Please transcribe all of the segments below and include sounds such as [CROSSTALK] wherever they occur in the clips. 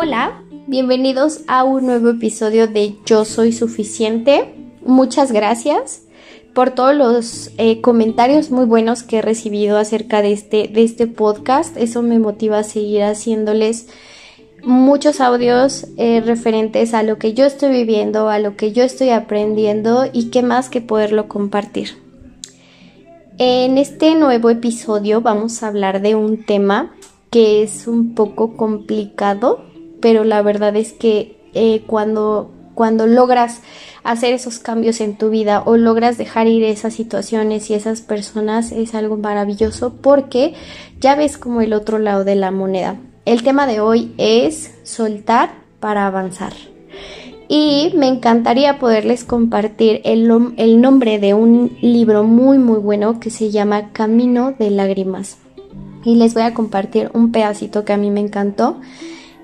Hola, bienvenidos a un nuevo episodio de Yo Soy Suficiente. Muchas gracias por todos los eh, comentarios muy buenos que he recibido acerca de este, de este podcast. Eso me motiva a seguir haciéndoles muchos audios eh, referentes a lo que yo estoy viviendo, a lo que yo estoy aprendiendo y qué más que poderlo compartir. En este nuevo episodio vamos a hablar de un tema que es un poco complicado pero la verdad es que eh, cuando, cuando logras hacer esos cambios en tu vida o logras dejar ir esas situaciones y esas personas es algo maravilloso porque ya ves como el otro lado de la moneda. El tema de hoy es soltar para avanzar. Y me encantaría poderles compartir el, el nombre de un libro muy muy bueno que se llama Camino de Lágrimas. Y les voy a compartir un pedacito que a mí me encantó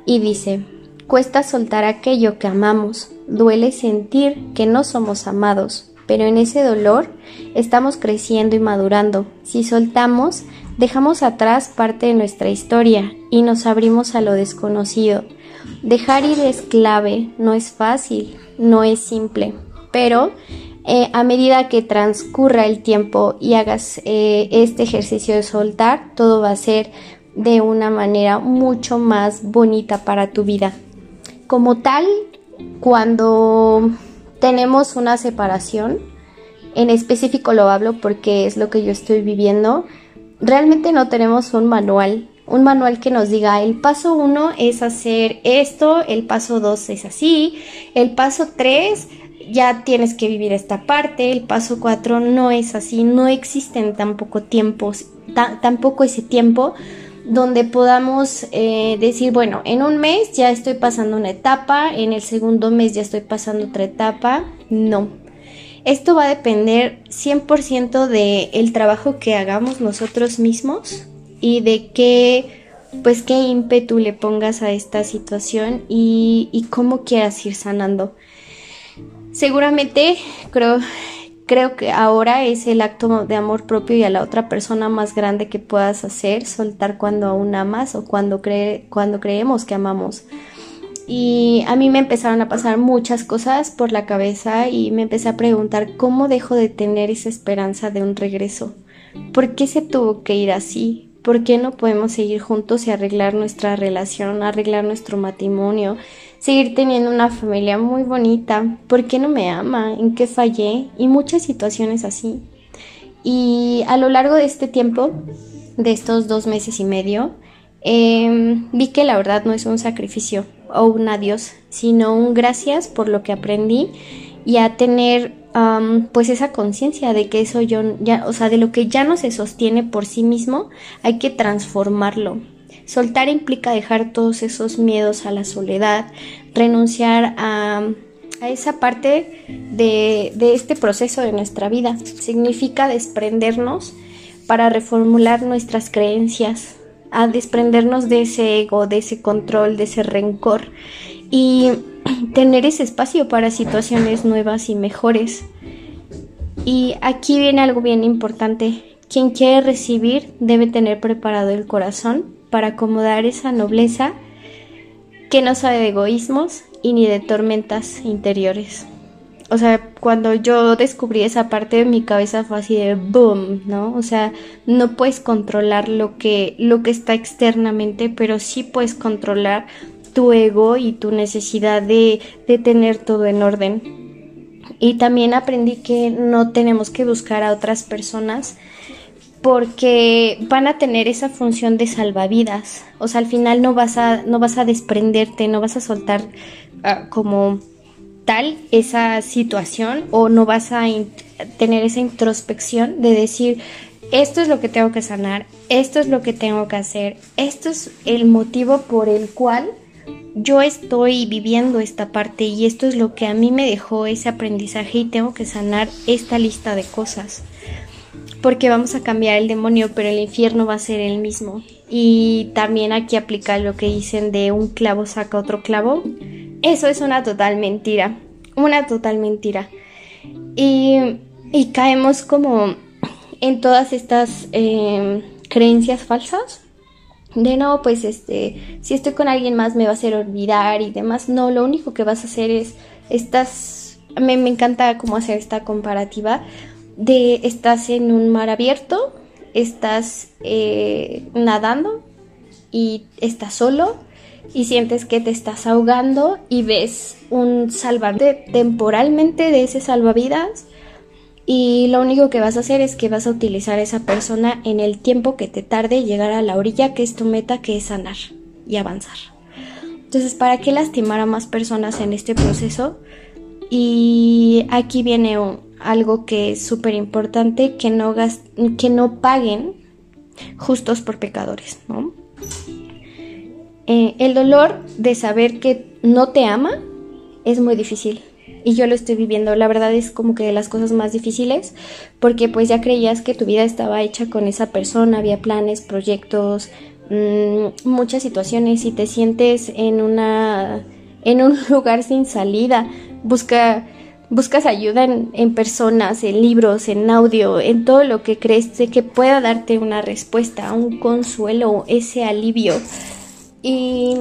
y dice, cuesta soltar aquello que amamos, duele sentir que no somos amados, pero en ese dolor estamos creciendo y madurando. Si soltamos, dejamos atrás parte de nuestra historia y nos abrimos a lo desconocido. Dejar ir es clave, no es fácil, no es simple, pero eh, a medida que transcurra el tiempo y hagas eh, este ejercicio de soltar, todo va a ser de una manera mucho más bonita para tu vida. Como tal, cuando tenemos una separación, en específico lo hablo porque es lo que yo estoy viviendo, realmente no tenemos un manual, un manual que nos diga el paso uno es hacer esto, el paso dos es así, el paso tres ya tienes que vivir esta parte, el paso cuatro no es así, no existen tampoco tiempos, tampoco ese tiempo donde podamos eh, decir, bueno, en un mes ya estoy pasando una etapa, en el segundo mes ya estoy pasando otra etapa. No. Esto va a depender 100% del el trabajo que hagamos nosotros mismos y de qué, pues, qué ímpetu le pongas a esta situación y, y cómo quieras ir sanando. Seguramente creo Creo que ahora es el acto de amor propio y a la otra persona más grande que puedas hacer, soltar cuando aún amas o cuando, cree, cuando creemos que amamos. Y a mí me empezaron a pasar muchas cosas por la cabeza y me empecé a preguntar cómo dejo de tener esa esperanza de un regreso. ¿Por qué se tuvo que ir así? ¿Por qué no podemos seguir juntos y arreglar nuestra relación, arreglar nuestro matrimonio, seguir teniendo una familia muy bonita, ¿por qué no me ama? ¿En qué fallé? Y muchas situaciones así. Y a lo largo de este tiempo, de estos dos meses y medio, em, vi que la verdad no es un sacrificio o un adiós, sino un gracias por lo que aprendí y a tener pues esa conciencia de que eso yo ya, o sea, de lo que ya no se sostiene por sí mismo, hay que transformarlo Soltar implica dejar todos esos miedos a la soledad, renunciar a, esa parte de, de este proceso de nuestra vida. Significa desprendernos para reformular nuestras creencias, a desprendernos de ese ego, de ese control, de ese rencor y [CLEARS THROAT] tener ese espacio para situaciones nuevas y mejores. Y aquí viene algo bien importante. Quien quiere recibir debe tener preparado el corazón para acomodar esa nobleza que no sabe de egoísmos y ni de tormentas interiores. O sea, cuando yo descubrí esa parte de mi cabeza fue así de boom, ¿no? O sea, no puedes controlar lo que, lo que está externamente, pero sí puedes controlar tu ego y tu necesidad de, de tener todo en orden. Y también aprendí que no tenemos que buscar a otras personas porque van a tener esa función de salvavidas. O sea, al final no vas a, no vas a desprenderte, no vas a soltar ah, como tal esa situación o no vas a tener esa introspección de decir, esto es lo que tengo que sanar, esto es lo que tengo que hacer, esto es el motivo por el cual yo estoy viviendo esta parte y esto es lo que a mí me dejó ese aprendizaje y tengo que sanar esta lista de cosas porque vamos a cambiar el demonio, pero el infierno va a ser el mismo. Y también aquí aplica lo que dicen de un clavo saca otro clavo. Eso es una total mentira, una total mentira. Y, caemos como en todas estas em, creencias falsas de no, pues este, si estoy con alguien más me va a hacer olvidar y demás. No, lo único que vas a hacer es, estás, me, me encanta cómo hacer esta comparativa de estás en un mar abierto, estás eh, nadando y estás solo y sientes que te estás ahogando y ves un salvarte temporalmente de ese salvavidas y lo único que vas a hacer es que vas a utilizar esa persona en el tiempo que te tarde llegar a la orilla que es tu meta que es sanar y avanzar. Entonces, ¿para qué lastimar a más personas en este proceso? Y aquí viene algo que es súper importante, que no, que no paguen justos por pecadores, ¿no? Eh, el dolor de saber que no te ama es muy difícil y yo lo estoy viviendo. La verdad es como que de las cosas más difíciles porque pues ya creías que tu vida estaba hecha con esa persona, había planes, proyectos, mm, muchas situaciones y te sientes en una en un [LAUGHS] lugar sin salida. Busca buscas ayuda en, en, personas, en libros, en audio, en todo lo que crees que pueda darte una respuesta, un consuelo, ese alivio. Y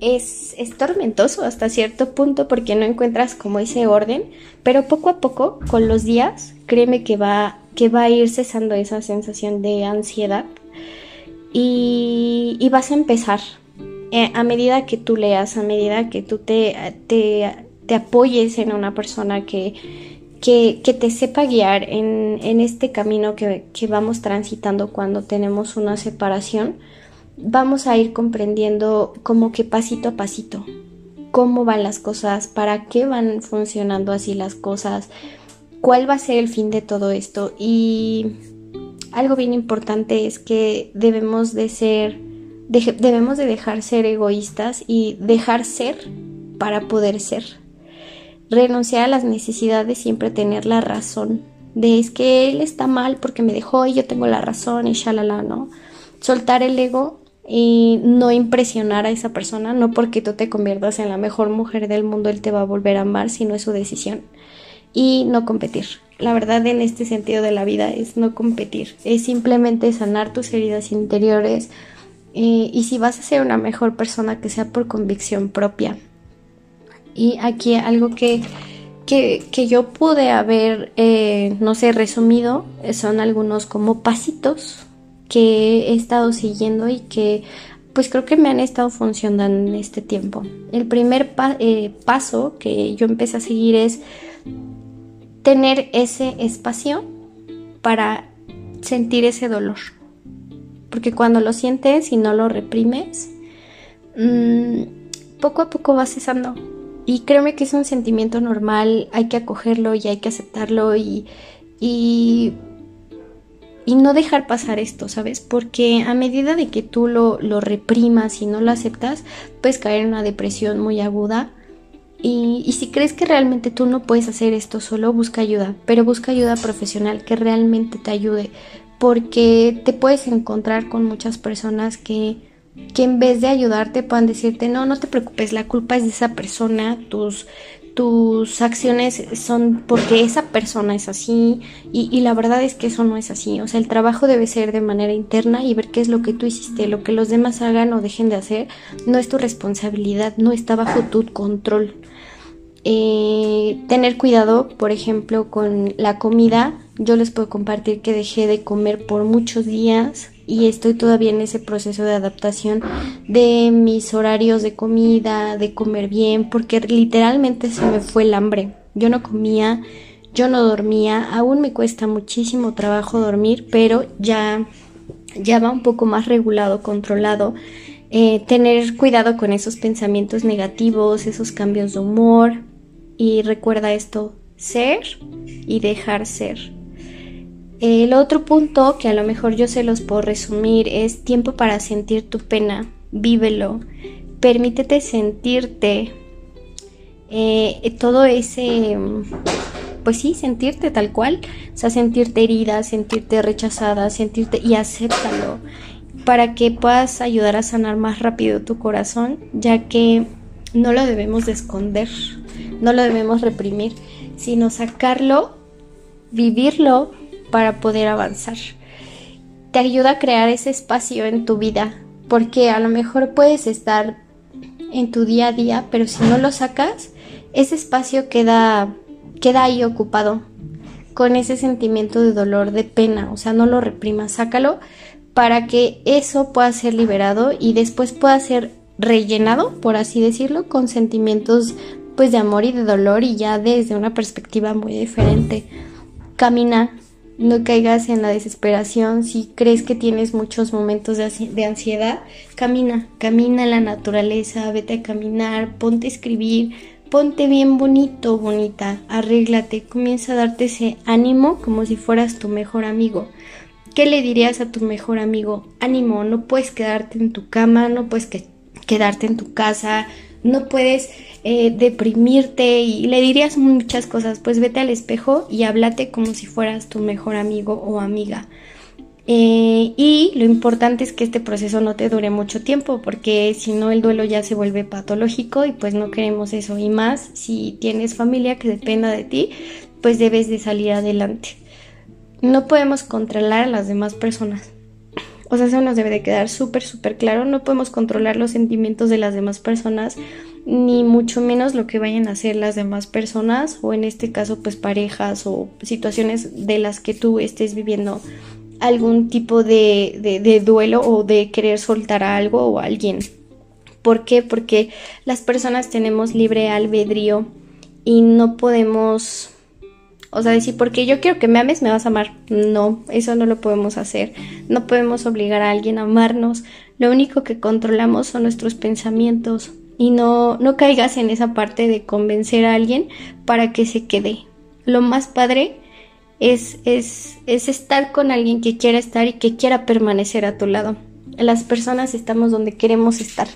es, es, tormentoso hasta cierto punto porque no encuentras como ese orden, pero poco a poco, con los días, créeme que va, que va a ir cesando esa sensación de ansiedad y, y vas a empezar. Eh, a medida que tú leas, a medida que tú te, te, te apoyes en una persona que, que, te sepa guiar en, en este camino que, que vamos transitando cuando tenemos una separación, vamos a ir comprendiendo como que pasito a pasito cómo van las cosas, para qué van funcionando así las cosas, cuál va a ser el fin de todo esto y algo bien importante es que debemos de ser debemos de dejar ser egoístas y dejar ser para poder ser. Renunciar a las necesidades, siempre tener la razón. De es que él está mal porque me dejó y yo tengo la razón y shalala, ¿no? Soltar el ego y no impresionar a esa persona, no porque tú te conviertas en la mejor mujer del mundo, él te va a volver a amar, sino es su decisión. Y no competir. La verdad en este sentido de la vida es no competir, es simplemente sanar tus heridas interiores eh, y si vas a ser una mejor persona que sea por convicción propia. Y aquí algo que, que, que yo pude haber, eh, no sé, resumido son algunos como pasitos que he estado siguiendo y que pues creo que me han estado funcionando en este tiempo. El primer eh, paso que yo empecé a seguir es tener ese espacio para sentir ese dolor. Porque cuando lo sientes y no lo reprimes, mm, poco a poco va cesando. Y créeme que es un sentimiento normal, hay que acogerlo y hay que aceptarlo y, y y no dejar pasar esto, ¿sabes? Porque a medida de que tú lo, lo reprimas y no lo aceptas, puedes caer en una depresión muy aguda. Y, y, si crees que realmente tú no puedes hacer esto solo, busca ayuda, pero busca ayuda profesional que realmente te ayude, porque te puedes encontrar con muchas personas que, que en vez de ayudarte puedan decirte, no, no te preocupes, la culpa es de esa persona, tus, tus acciones son porque esa persona es así y, la verdad es que eso no es así. O sea, el trabajo debe ser de manera interna y ver qué es lo que tú hiciste, lo que los demás hagan o dejen de hacer, no es tu responsabilidad, no está bajo tu control. Eh, tener cuidado, por ejemplo, con la comida. Yo les puedo compartir que dejé de comer por muchos días y estoy todavía en ese proceso de adaptación de mis horarios de comida, de comer bien, porque literalmente se me fue el hambre. Yo no comía, yo no dormía, aún me cuesta muchísimo trabajo dormir, pero ya, ya va un poco más regulado, controlado. Eh, tener cuidado con esos pensamientos negativos, esos cambios de humor y recuerda esto, ser y dejar ser. El otro punto que a lo mejor yo se los puedo resumir es tiempo para sentir tu pena, vívelo, permítete sentirte eh, todo ese, pues sí, sentirte tal cual, o sea, sentirte herida, sentirte rechazada, sentirte y acéptalo para que puedas ayudar a sanar más rápido tu corazón, ya que no lo debemos de esconder, no lo debemos reprimir, sino sacarlo, vivirlo para poder avanzar. te ayuda a crear ese espacio en tu vida, porque a lo mejor puedes estar en tu día a día, pero si no lo sacas, ese espacio queda, queda ahí ocupado con ese sentimiento de dolor, de pena, o sea, no lo reprimas, sácalo para que eso pueda ser liberado y después pueda ser rellenado, por así decirlo, con sentimientos pues de amor y de dolor y ya desde una perspectiva muy diferente. Camina, no caigas en la desesperación. Si crees que tienes muchos momentos de, ansiedad, camina, camina en la naturaleza, vete a caminar, ponte a escribir, ponte bien bonito, bonita, arréglate, comienza a darte ese ánimo como si fueras tu mejor amigo. ¿Qué le dirías a tu mejor amigo? Ánimo, no puedes quedarte en tu cama, no puedes quedarte en tu casa, no puedes eh, deprimirte y le dirías muchas cosas, pues vete al espejo y háblate como si fueras tu mejor amigo o amiga. Eh, y lo importante es que este proceso no te dure mucho tiempo porque si no el duelo ya se vuelve patológico y pues no queremos eso y más si tienes familia que dependa de ti pues debes de salir adelante. No podemos controlar a las demás personas. O sea, eso nos debe de quedar súper, súper claro. No podemos controlar los sentimientos de las demás personas ni mucho menos lo que vayan a hacer las demás personas o en este caso pues parejas o situaciones de las que tú estés viviendo algún tipo de, de, duelo o de querer soltar a algo o a alguien. ¿Por qué? Porque las personas tenemos libre albedrío y no podemos, o sea, decir, porque yo quiero que me ames, me vas a amar. No, eso no lo podemos hacer. No podemos obligar a alguien a amarnos. Lo único que controlamos son nuestros pensamientos, y no, no caigas en esa parte de convencer a alguien para que se quede. Lo más padre es, es, es estar con alguien que quiera estar y que quiera permanecer a tu lado. Las personas estamos donde queremos estar.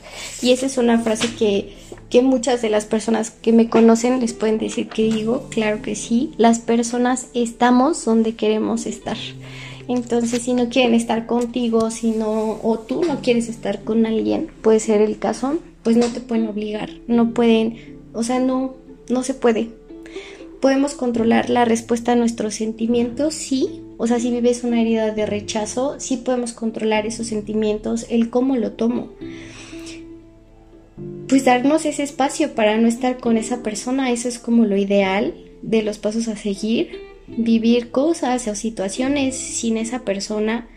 Y esa es una frase que, que muchas de las personas que me conocen les pueden decir que digo, claro que sí, las personas estamos donde queremos estar. Entonces, si no quieren estar contigo, si no, o tú no quieres estar con alguien, puede ser el caso, pues no te pueden obligar, no pueden, o sea, no, no se puede. Podemos controlar la respuesta a nuestros sentimientos, sí, o sea, si vives una herida de rechazo, sí podemos controlar esos sentimientos, el cómo lo tomo. Pues darnos ese espacio para no estar con esa persona, eso es como lo ideal de los pasos a seguir, vivir cosas o situaciones sin esa persona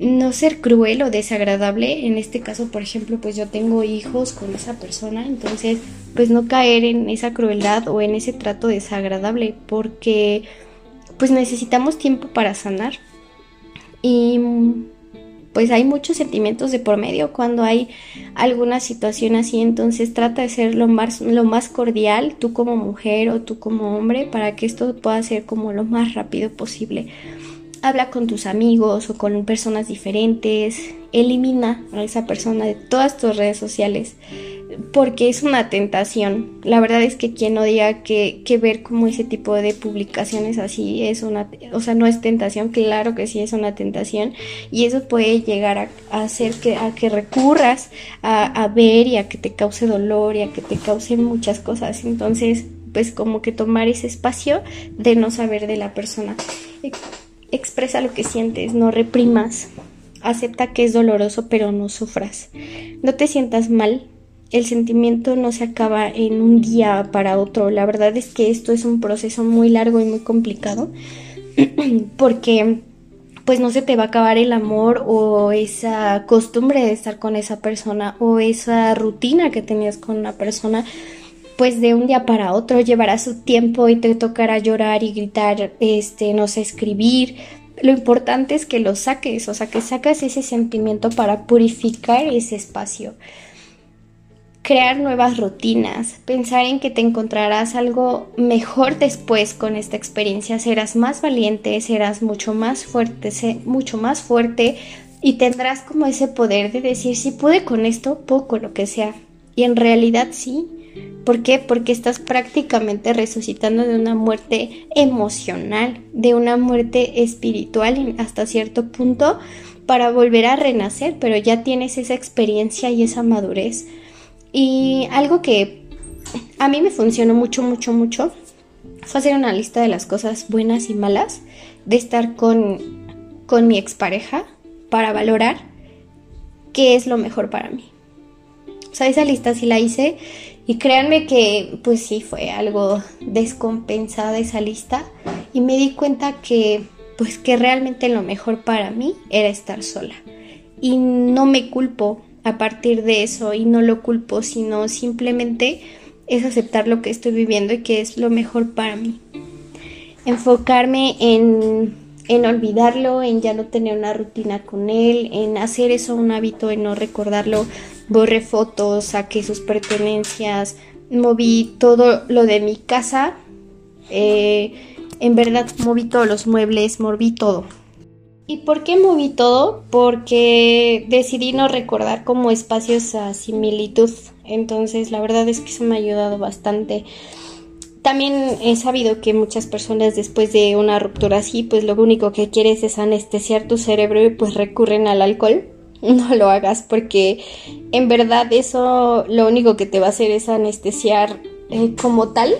no ser cruel o desagradable. En este caso, por ejemplo, pues yo tengo hijos con esa persona, entonces pues no caer en esa crueldad o en ese trato desagradable porque pues necesitamos tiempo para sanar. Y pues hay muchos sentimientos de por medio cuando hay alguna situación así, entonces trata de ser lo más, lo más cordial, tú como mujer o tú como hombre, para que esto pueda ser como lo más rápido posible. Habla con tus amigos o con personas diferentes, elimina a esa persona de todas tus redes sociales porque es una tentación. La verdad es que quien no diga que, que, ver como ese tipo de publicaciones así es una, o sea, no es tentación, claro que sí es una tentación y eso puede llegar a, hacer que, a que recurras a, a ver y a que te cause dolor y a que te cause muchas cosas. Entonces, pues como que tomar ese espacio de no saber de la persona expresa lo que sientes, no reprimas. Acepta que es doloroso, pero no sufras. No te sientas mal. El sentimiento no se acaba en un día para otro. La verdad es que esto es un proceso muy largo y muy complicado [CLEARS THROAT] porque pues no se te va a acabar el amor o esa costumbre de estar con esa persona o esa rutina que tenías con una persona pues de un día para otro llevará su tiempo y te tocará llorar y gritar, este, no sé, escribir. Lo importante es que lo saques, o sea, que sacas ese sentimiento para purificar ese espacio. Crear nuevas rutinas, pensar en que te encontrarás algo mejor después con esta experiencia, serás más valiente, serás mucho más fuerte, mucho más fuerte y tendrás como ese poder de decir si pude con esto, poco lo que sea. Y en realidad sí, ¿Por qué? Porque estás prácticamente resucitando de una muerte emocional, de una muerte espiritual hasta cierto punto para volver a renacer, pero ya tienes esa experiencia y esa madurez. Y algo que a mí me funcionó mucho, mucho, mucho fue hacer una lista de las cosas buenas y malas de estar con, con mi expareja para valorar qué es lo mejor para mí. O sea, esa lista sí la hice y créanme que pues sí fue algo descompensada esa lista y me di cuenta que pues que realmente lo mejor para mí era estar sola. Y no me culpo a partir de eso y no lo culpo, sino simplemente es aceptar lo que estoy viviendo y que es lo mejor para mí. Enfocarme en, en olvidarlo, en ya no tener una rutina con él, en hacer eso un hábito, en no recordarlo. Borré fotos, saqué sus pertenencias, moví todo lo de mi casa. Eh, en verdad moví todos los muebles, moví todo. ¿Y por qué moví todo? Porque decidí no recordar como espacios a similitud. Entonces la verdad es que eso me ha ayudado bastante. También he sabido que muchas personas después de una ruptura así, pues lo único que quieres es anestesiar tu cerebro y pues recurren al alcohol. [LAUGHS] No lo hagas porque en verdad eso lo único que te va a hacer es anestesiar eh, como tal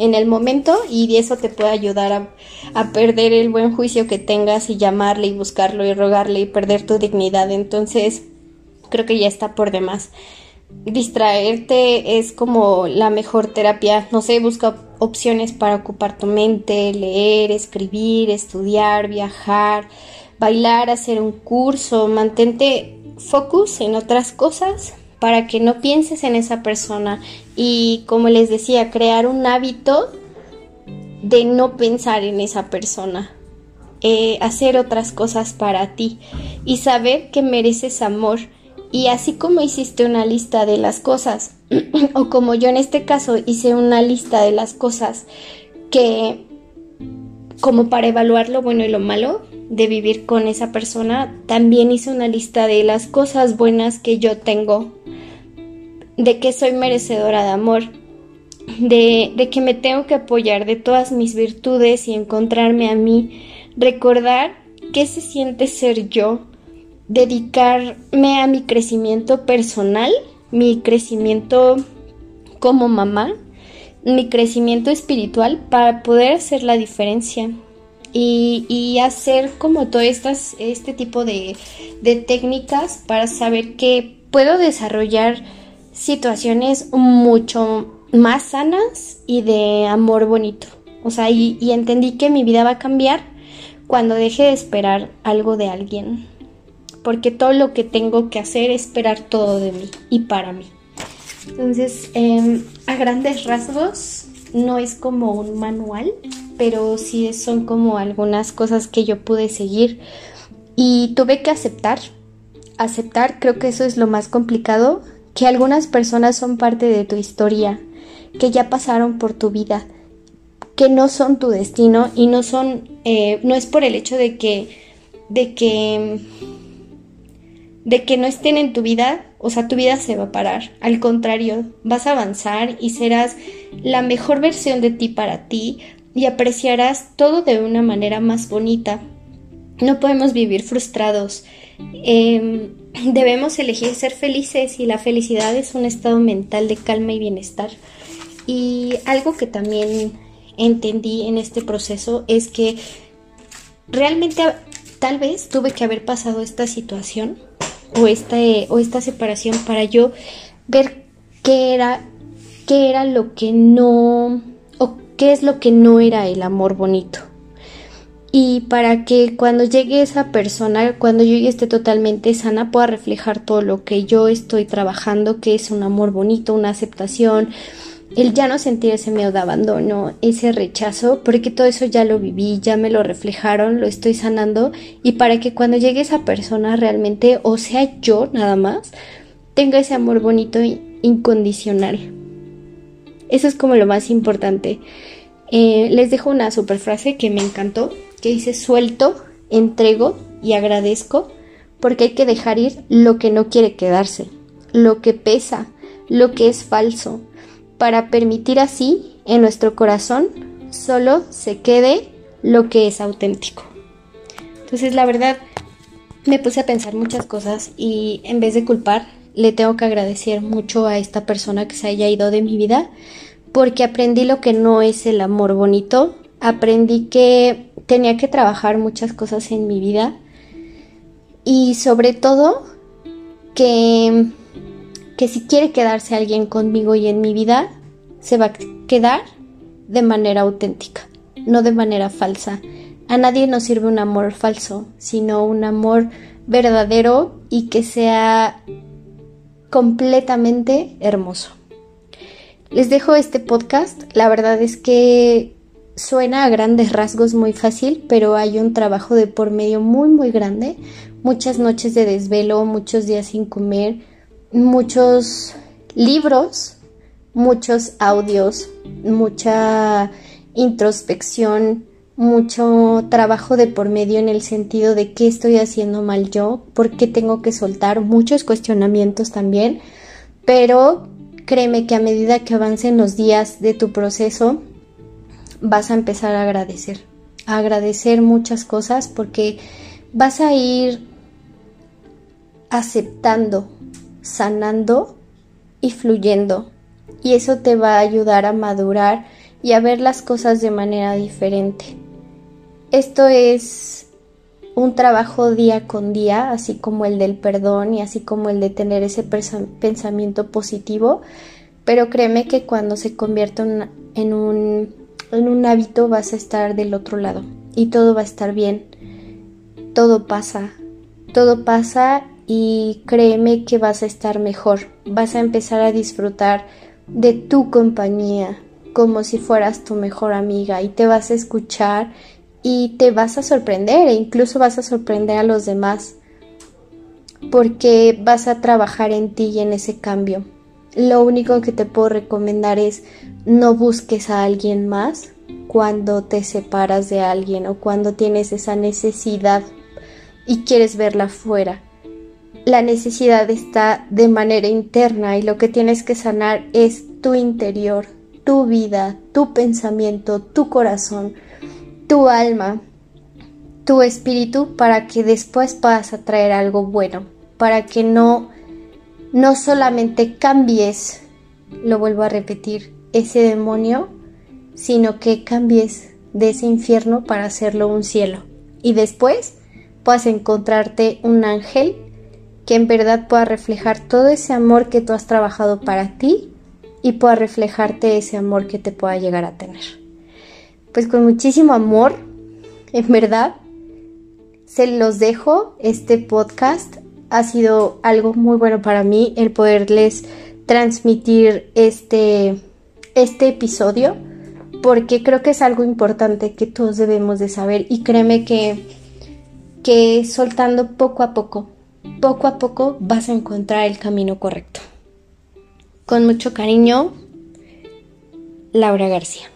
en el momento y eso te puede ayudar a, a, perder el buen juicio que tengas y llamarle y buscarlo y rogarle y perder tu dignidad. Entonces creo que ya está por demás distraerte es como la mejor terapia. No sé, busca opciones para ocupar tu mente, leer, escribir, estudiar, viajar, bailar, hacer un curso, mantente focus en otras cosas para que no pienses en esa persona y como les decía, crear un hábito de no pensar en esa persona. Eh, hacer otras cosas para ti y saber que mereces amor y así como hiciste una lista de las cosas, [CLEARS THROAT] o como yo en este caso hice una lista de las cosas que, como para evaluar lo bueno y lo malo de vivir con esa persona, también hice una lista de las cosas buenas que yo tengo, de que soy merecedora de amor, de, que me tengo que apoyar de todas mis virtudes y encontrarme a mí, recordar qué se siente ser yo dedicarme a mi crecimiento personal, mi crecimiento como mamá, mi crecimiento espiritual para poder hacer la diferencia y, hacer como todo estas, este tipo de, de técnicas para saber que puedo desarrollar situaciones mucho más sanas y de amor bonito. O sea, y, y entendí que mi vida va a cambiar cuando deje de esperar algo de alguien porque todo lo que tengo que hacer es esperar todo de mí y para mí. Entonces, em, a grandes rasgos, no es como un manual, pero sí son como algunas cosas que yo pude seguir y tuve que aceptar. Aceptar, creo que eso es lo más complicado, que algunas personas son parte de tu historia, que ya pasaron por tu vida, que no son tu destino y no son, eh, no es por el hecho de que, de que de que no estén en tu vida, o sea, tu vida se va a parar. Al contrario, vas a avanzar y serás la mejor versión de ti para ti y apreciarás todo de una manera más bonita. No podemos vivir frustrados. Em, [CLEARS THROAT] debemos elegir ser felices y la felicidad es un estado mental de calma y bienestar. Y algo que también entendí en este proceso es que realmente tal vez tuve que haber pasado esta situación o esta, o esta separación para yo ver qué era, qué era lo que no, o qué es lo que no era el amor bonito. Y para que cuando llegue esa persona, cuando yo esté totalmente sana, pueda reflejar todo lo que yo estoy trabajando, que es un amor bonito, una aceptación, el ya no sentir ese miedo de abandono, ese rechazo, porque todo eso ya lo viví, ya me lo reflejaron, lo estoy sanando y para que cuando llegue esa persona realmente, o sea yo nada más, tenga ese amor bonito e incondicional. Eso es como lo más importante. Eh, les dejo una super frase que me encantó, que dice suelto, entrego y agradezco, porque hay que dejar ir lo que no quiere quedarse, lo que pesa, lo que es falso, para permitir así en nuestro corazón solo se quede lo que es auténtico. Entonces la verdad me puse a pensar muchas cosas y en vez de culpar le tengo que agradecer mucho a esta persona que se haya ido de mi vida porque aprendí lo que no es el amor bonito, aprendí que tenía que trabajar muchas cosas en mi vida y sobre todo que, que si quiere quedarse alguien conmigo y en mi vida, se va a quedar de manera auténtica, no de manera falsa. A nadie nos sirve un amor falso, sino un amor verdadero y que sea completamente hermoso. Les dejo este podcast. La verdad es que suena a grandes rasgos muy fácil, pero hay un trabajo de por medio muy muy grande. Muchas noches de desvelo, muchos días sin comer, muchos libros, muchos audios, mucha introspección, mucho trabajo de por medio en el sentido de qué estoy haciendo mal yo, por qué tengo que soltar, muchos cuestionamientos también, pero créeme que a medida que avancen los días de tu proceso, vas a empezar a agradecer, a agradecer muchas cosas porque vas a ir aceptando, sanando y fluyendo. Y eso te va a ayudar a madurar y a ver las cosas de manera diferente. Esto es un trabajo día con día, así como el del perdón y así como el de tener ese pensamiento positivo, pero créeme que cuando se un, en un hábito vas a estar del otro lado y todo va a estar bien. Todo pasa, todo pasa y créeme que vas a estar mejor, vas a empezar a disfrutar de tu compañía como si fueras tu mejor amiga y te vas a escuchar y te vas a sorprender e incluso vas a sorprender a los demás porque vas a trabajar en ti y en ese cambio. Lo único que te puedo recomendar es no busques a alguien más cuando te separas de alguien o cuando tienes esa necesidad y quieres verla fuera. La necesidad está de manera interna y lo que tienes que sanar es tu interior, tu vida, tu pensamiento, tu corazón, tu alma, tu espíritu para que después puedas atraer algo bueno, para que no no solamente cambies, lo vuelvo a repetir, ese demonio, sino que cambies de ese infierno para hacerlo un cielo. Y después puedas encontrarte un ángel que en verdad pueda reflejar todo ese amor que tú has trabajado para ti y pueda reflejarte ese amor que te pueda llegar a tener. Pues con muchísimo amor, en verdad, se los dejo este podcast. Ha sido algo muy bueno para mí el poderles transmitir este, este episodio porque creo que es algo importante que todos debemos de saber y créeme que, que soltando poco a poco poco a poco vas a encontrar el camino correcto. Con mucho cariño, Laura García.